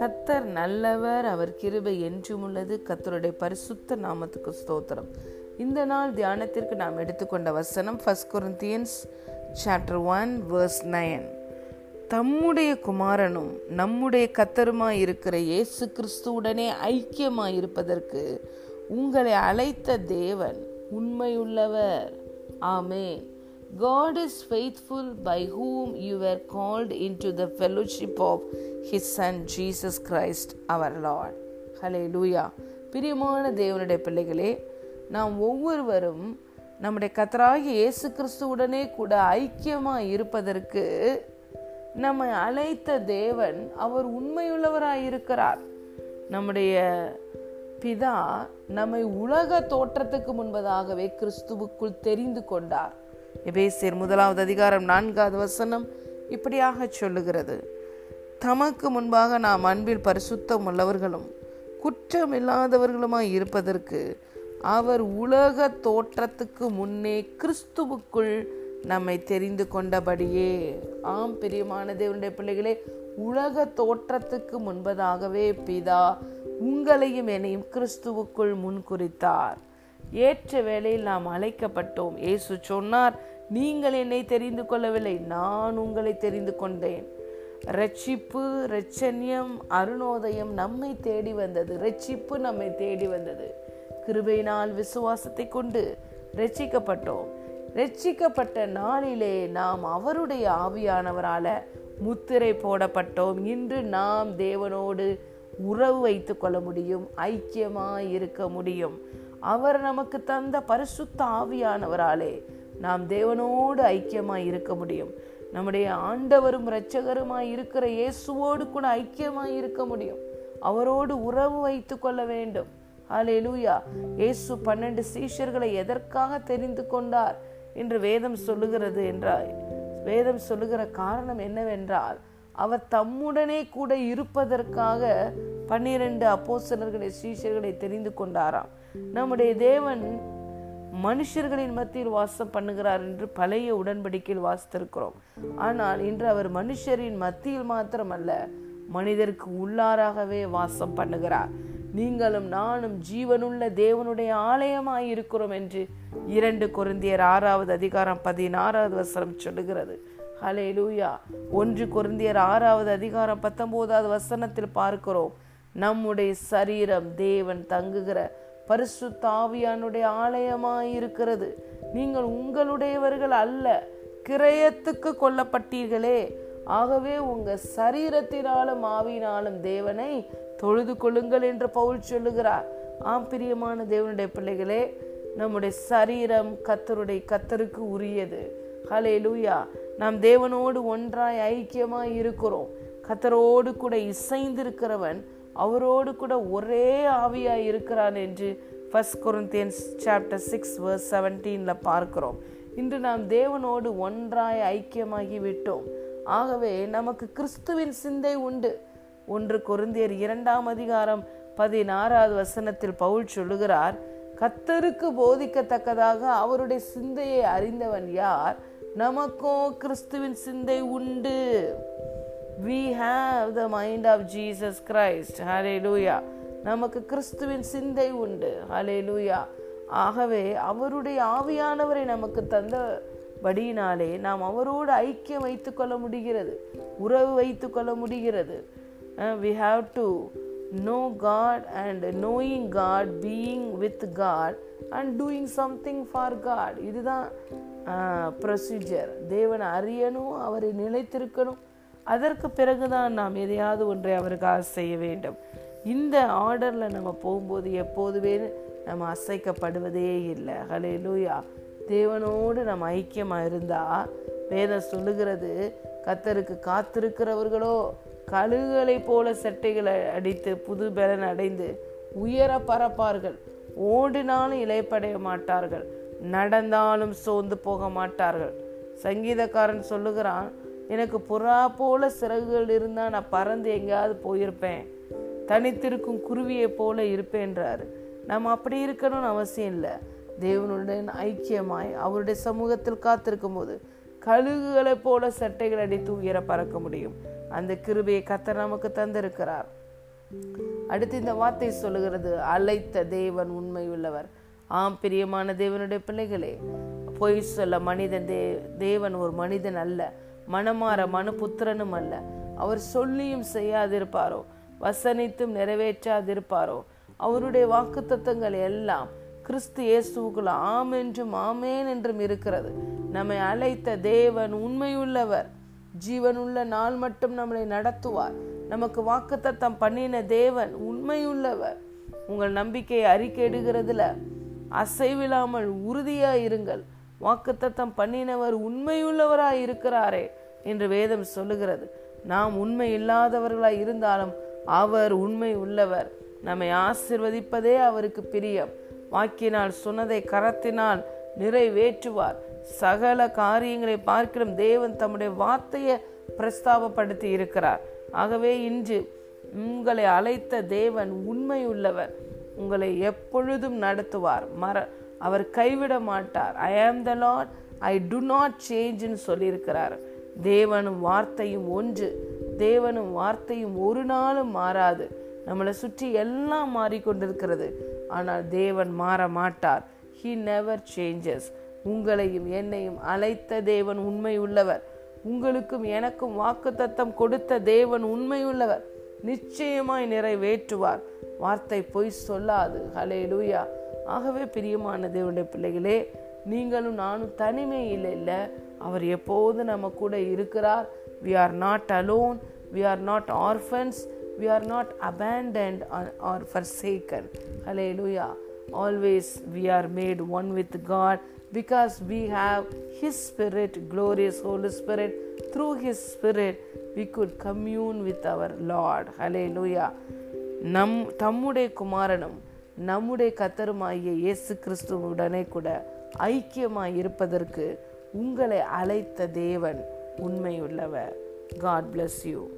கத்தர் நல்லவர் அவர் கிருபை என்றும் உள்ளது. கத்தருடைய பரிசுத்த நாமத்துக்கு ஸ்தோத்திரம். இந்த நாள் தியானத்திற்கு நாம் எடுத்துக்கொண்ட வசனம் first Corinthians chapter one verse nine தம்முடைய குமாரனும் நம்முடைய கத்தருமாய் இருக்கிற இயேசு கிறிஸ்துவுடனே ஐக்கியமாய் இருப்பதற்கு உங்களை அழைத்த தேவன் உண்மையுள்ளவர். ஆமே God is faithful by whom you were called into the fellowship of His Son Jesus Christ our Lord. ஹalleluya பிரியமான தேவனுடைய பிள்ளைகளே நாம் ஒவ்வொருவரும் நம்முடைய கத்தராகிய இயேசு கிறிஸ்துவுடனே கூட ஐக்கியமாக இருப்பதற்கு நம்மை அழைத்த தேவன் அவர் உண்மையுள்ளவராக இருக்கிறார். நம்முடைய பிதா நம்மை உலக தோற்றத்துக்கு முன்பதாகவே கிறிஸ்துவுக்குள் தெரிந்து கொண்டார். எபேசியர் முதலாவது அதிகாரம் நான்காவது வசனம் இப்படியாக சொல்லுகிறது. தமக்கு முன்பாக நாம் அன்பில் பரிசுத்தம் உள்ளவர்களும் குற்றம் இல்லாதவர்களுமாய் இருப்பதற்கு அவர் உலக தோற்றத்துக்கு முன்னே கிறிஸ்துவுக்குள் நம்மை தெரிந்து கொண்டபடியே. ஆம் பிரியமான தேவனுடைய பிள்ளைகளே உலக தோற்றத்துக்கு முன்பதாகவே பிதா உங்களையும் என்னையும் கிறிஸ்துவுக்குள் முன்குறித்தார். ஏற்ற வேளையில் நாம் அழைக்கப்பட்டோம். இயேசு சொன்னார் நீங்கள் என்னை தெரிந்து கொள்ளவில்லை நான் உங்களை தெரிந்து கொண்டேன். ரட்சிப்பு ரட்சண்யம் அருணோதயம் நம்மை தேடி வந்தது. ரட்சிப்பு நம்மை தேடி வந்தது. கிருபையினால் விசுவாசத்தை கொண்டு ரட்சிக்கப்பட்டோம். ரட்சிக்கப்பட்ட நாளிலே நாம் அவருடைய ஆவியானவரால முத்திரை போடப்பட்டோம். இன்று நாம் தேவனோடு உறவு வைத்து கொள்ள முடியும் ஐக்கியமாய் இருக்க முடியும். அவர் நமக்கு தந்த பரிசுத்த ஆவியானவராலே நாம் தேவனோடு ஐக்கியமாய் இருக்க முடியும். நம்முடைய ஆண்டவரும் இரட்சகருமாய் இருக்கிற இயேசுவோடு கூட ஐக்கியமாய் இருக்க முடியும். அவரோடு உறவு வைத்து கொள்ள வேண்டும். ஹலே லூயா இயேசு பன்னெண்டு சீஷர்களை எதற்காக தெரிந்து கொண்டார் என்று வேதம் சொல்லுகிறது என்றால் வேதம் சொல்லுகிற காரணம் என்னவென்றால் அவர் தம்முடனே கூட இருப்பதற்காக பன்னிரண்டு அப்போசனர்களை சீஷர்களை தெரிந்து கொண்டாராம். நம்முடைய தேவன் மனுஷர்களின் மத்தியில் வாசம் பண்ணுகிறார் என்று பழைய உடன்படிக்கையில் வாசித்திருக்கிறோம். ஆனால் இன்று அவர் மனுஷரின் மத்தியில் மாத்திரமல்ல மனிதருக்கு உள்ளாராகவே வாசம் பண்ணுகிறார். நீங்களும் நானும் ஜீவனுள்ள தேவனுடைய ஆலயமாய் இருக்கிறோம் என்று இரண்டு குருந்தியர் ஆறாவது அதிகாரம் பதினாறாவது வசனம் சொல்லுகிறது. ஹலே லூயா ஒன்று குருந்தியர் ஆறாவது அதிகாரம் பத்தொன்பதாவது வசனத்தில் பார்க்கிறோம். நம்முடைய சரீரம் தேவன் தங்குகிற பரிசு தாவியானுடைய ஆலயமாய் இருக்கிறது நீங்கள் உங்களுடையவர்கள் அல்ல கிரயத்துக்கு கொல்லப்பட்டீர்களே. ஆகவே உங்க சரீரத்தினாலும் ஆவியினாலும் தேவனை தொழுது கொள்ளுங்கள் என்று பவுல் சொல்லுகிறார். ஆம் பிரியமான தேவனுடைய பிள்ளைகளே நம்முடைய சரீரம் கத்தருடைய கத்தருக்கு உரியது. ஹலே லூயா நாம் தேவனோடு ஒன்றாய் ஐக்கியமாய் இருக்கிறோம். கத்தரோடு கூட இசைந்திருக்கிறவன் அவரோடு கூட ஒரே ஆவியாக இருக்கிறான் என்று first Corinthians chapter six verse செவன்டீனில் பார்க்கிறோம். இன்று நாம் தேவனோடு ஒன்றாய் ஐக்கியமாகி விட்டோம். ஆகவே நமக்கு கிறிஸ்துவின் சிந்தை உண்டு. ஒன்று கொருந்தியர் இரண்டாம் அதிகாரம் பதினாறாவது வசனத்தில் பவுல் சொல்லுகிறார் கத்தருக்கு போதிக்கத்தக்கதாக அவருடைய சிந்தையை அறிந்தவன் யார்? நமக்கோ கிறிஸ்துவின் சிந்தை உண்டு. We have the mind of Jesus Christ hallelujah நமக்கு கிறிஸ்துவின் சிந்தை உண்டு. ஹலே லூயா ஆகவே அவருடைய ஆவியானவரை நமக்கு தந்த படியினாலே நாம் அவரோடு ஐக்கியம் வைத்து கொள்ள முடிகிறது. உறவு வைத்து கொள்ள முடிகிறது. We have to know God and knowing God being with God and doing something for God இதுதான் uh, ப்ரொசீஜர் தேவனை அறியணும் அவரை நிலைத்திருக்கணும். அதற்கு பிறகுதான் நாம் எதையாவது ஒன்றை அவருக்காக செய்ய வேண்டும். இந்த ஆர்டரில் நம்ம போகும்போது எப்போதுமே நம்ம அசைக்கப்படுவதே இல்லை. ஹலே லூயா தேவனோடு நம்ம ஐக்கியமாக இருந்தால் வேதம் சொல்லுகிறது கத்தருக்கு காத்திருக்கிறவர்களோ கழுகுகளை போல செட்டைகளை அடித்து புது பலன் அடைந்து உயர பரப்பார்கள் ஓடினாலும் இலைப்படைய மாட்டார்கள். நடந்தாலும் சோர்ந்து போக மாட்டார்கள். சங்கீதக்காரன் சொல்லுகிறான் எனக்கு புறா போல சிறகுகள் இருந்தால் நான் பறந்து எங்கேயாவது போயிருப்பேன். தனித்திருக்கும் குருவியை போல இருப்பேன்றாரு. நம்ம அப்படி இருக்கணும்னு அவசியம் இல்லை. தேவனுடன் ஐக்கியமாய் அவருடைய சமூகத்தில் காத்திருக்கும் போது கழுகுகளைப் போல சட்டைகள் அடித்து உயர பறக்க முடியும். அந்த கிருபையை கத்தர் நமக்கு தந்திருக்கிறார். அடுத்து இந்த வார்த்தை சொல்லுகிறது அழைத்த தேவன் உண்மை உள்ளவர் ஆம் பிரியமான தேவனுடைய பிள்ளைகளே பொய் சொல்ல மனிதன் தே தேவன் ஒரு மனிதன் அல்ல. மனமாற மனு புத்திரனும் அல்ல. அவர் சொல்லியும் செய்யாதிருப்பாரோ? வசனித்தும் நிறைவேற்றாதிருப்பாரோ? அவருடைய வாக்கு தத்தங்கள் எல்லாம் கிறிஸ்து இயேசுக்குள் ஆம் என்றும் ஆமேன் என்றும் இருக்கிறது. நம்மை அழைத்த தேவன் உண்மையுள்ளவர். ஜீவனுள்ள நாள் மட்டும் நம்மளை நடத்துவார். நமக்கு வாக்குத்தத்தம் பண்ணின தேவன் உண்மையுள்ளவர். உங்கள் நம்பிக்கையை அறிக்கையிடுகிறதுல அசைவில்லாமல் உறுதியாயிருங்கள். இருங்கள் வாக்குத்தத்தம் பண்ணினவர் உண்மையுள்ளவராய் இருக்கிறாரே என்று வேதம் சொல்லுகிறது. நாம் உண்மை இல்லாதவர்களாய் இருந்தாலும் அவர் உண்மை உள்ளவர். நம்மை ஆசிர்வதிப்பதே அவருக்கு பிரியம். வாக்கினால் சொன்னதை கரத்தினால் நிறைவேற்றுவார். சகல காரியங்களை பார்க்கிலும் தேவன் தம்முடைய வார்த்தையை பிரஸ்தாபப்படுத்தி இருக்கிறார். ஆகவே இன்று உங்களை அழைத்த தேவன் உண்மையுள்ளவர். உங்களை எப்பொழுதும் நடத்துவார். மர அவர் கைவிட மாட்டார். I am the Lord I do not சேஞ்சுன்னு சொல்லியிருக்கிறார். தேவனும் வார்த்தையும் ஒன்று. தேவனும் வார்த்தையும் ஒரு நாளும் மாறாது. நம்மளை சுற்றி எல்லாம் மாறிக்கொண்டிருக்கிறது. ஆனால் தேவன் மாற மாட்டார். ஹீ நெவர் சேஞ்சஸ் உங்களையும் என்னையும் அழைத்த தேவன் உண்மை உள்ளவர் உங்களுக்கும் எனக்கும் வாக்குத்தத்தம் கொடுத்த தேவன் உண்மை உள்ளவர் நிச்சயமாய் நிறைவேற்றுவார். வார்த்தை பொய் சொல்லாது. ஹலே லூயா ஆகவே பிரியமான தேவனுடைய பிள்ளைகளே நீங்களும் நானும் தனிமையில் இல்லை அவர் எப்போது நம்ம கூட இருக்கிறார்? We are not alone we are not orphans we are not abandoned or forsaken hallelujah always we are made one with God because we have his spirit glorious glorious spirit through his spirit we could commune with our Lord hallelujah நம் தம்முடைய குமாரனும் நம்முடைய கத்தருமாகிய இயேசு கிறிஸ்துவுடனே கூட ஐக்கியமாய் இருப்பதற்கு உங்களை அழைத்த தேவன் உண்மையுள்ளவர். God bless you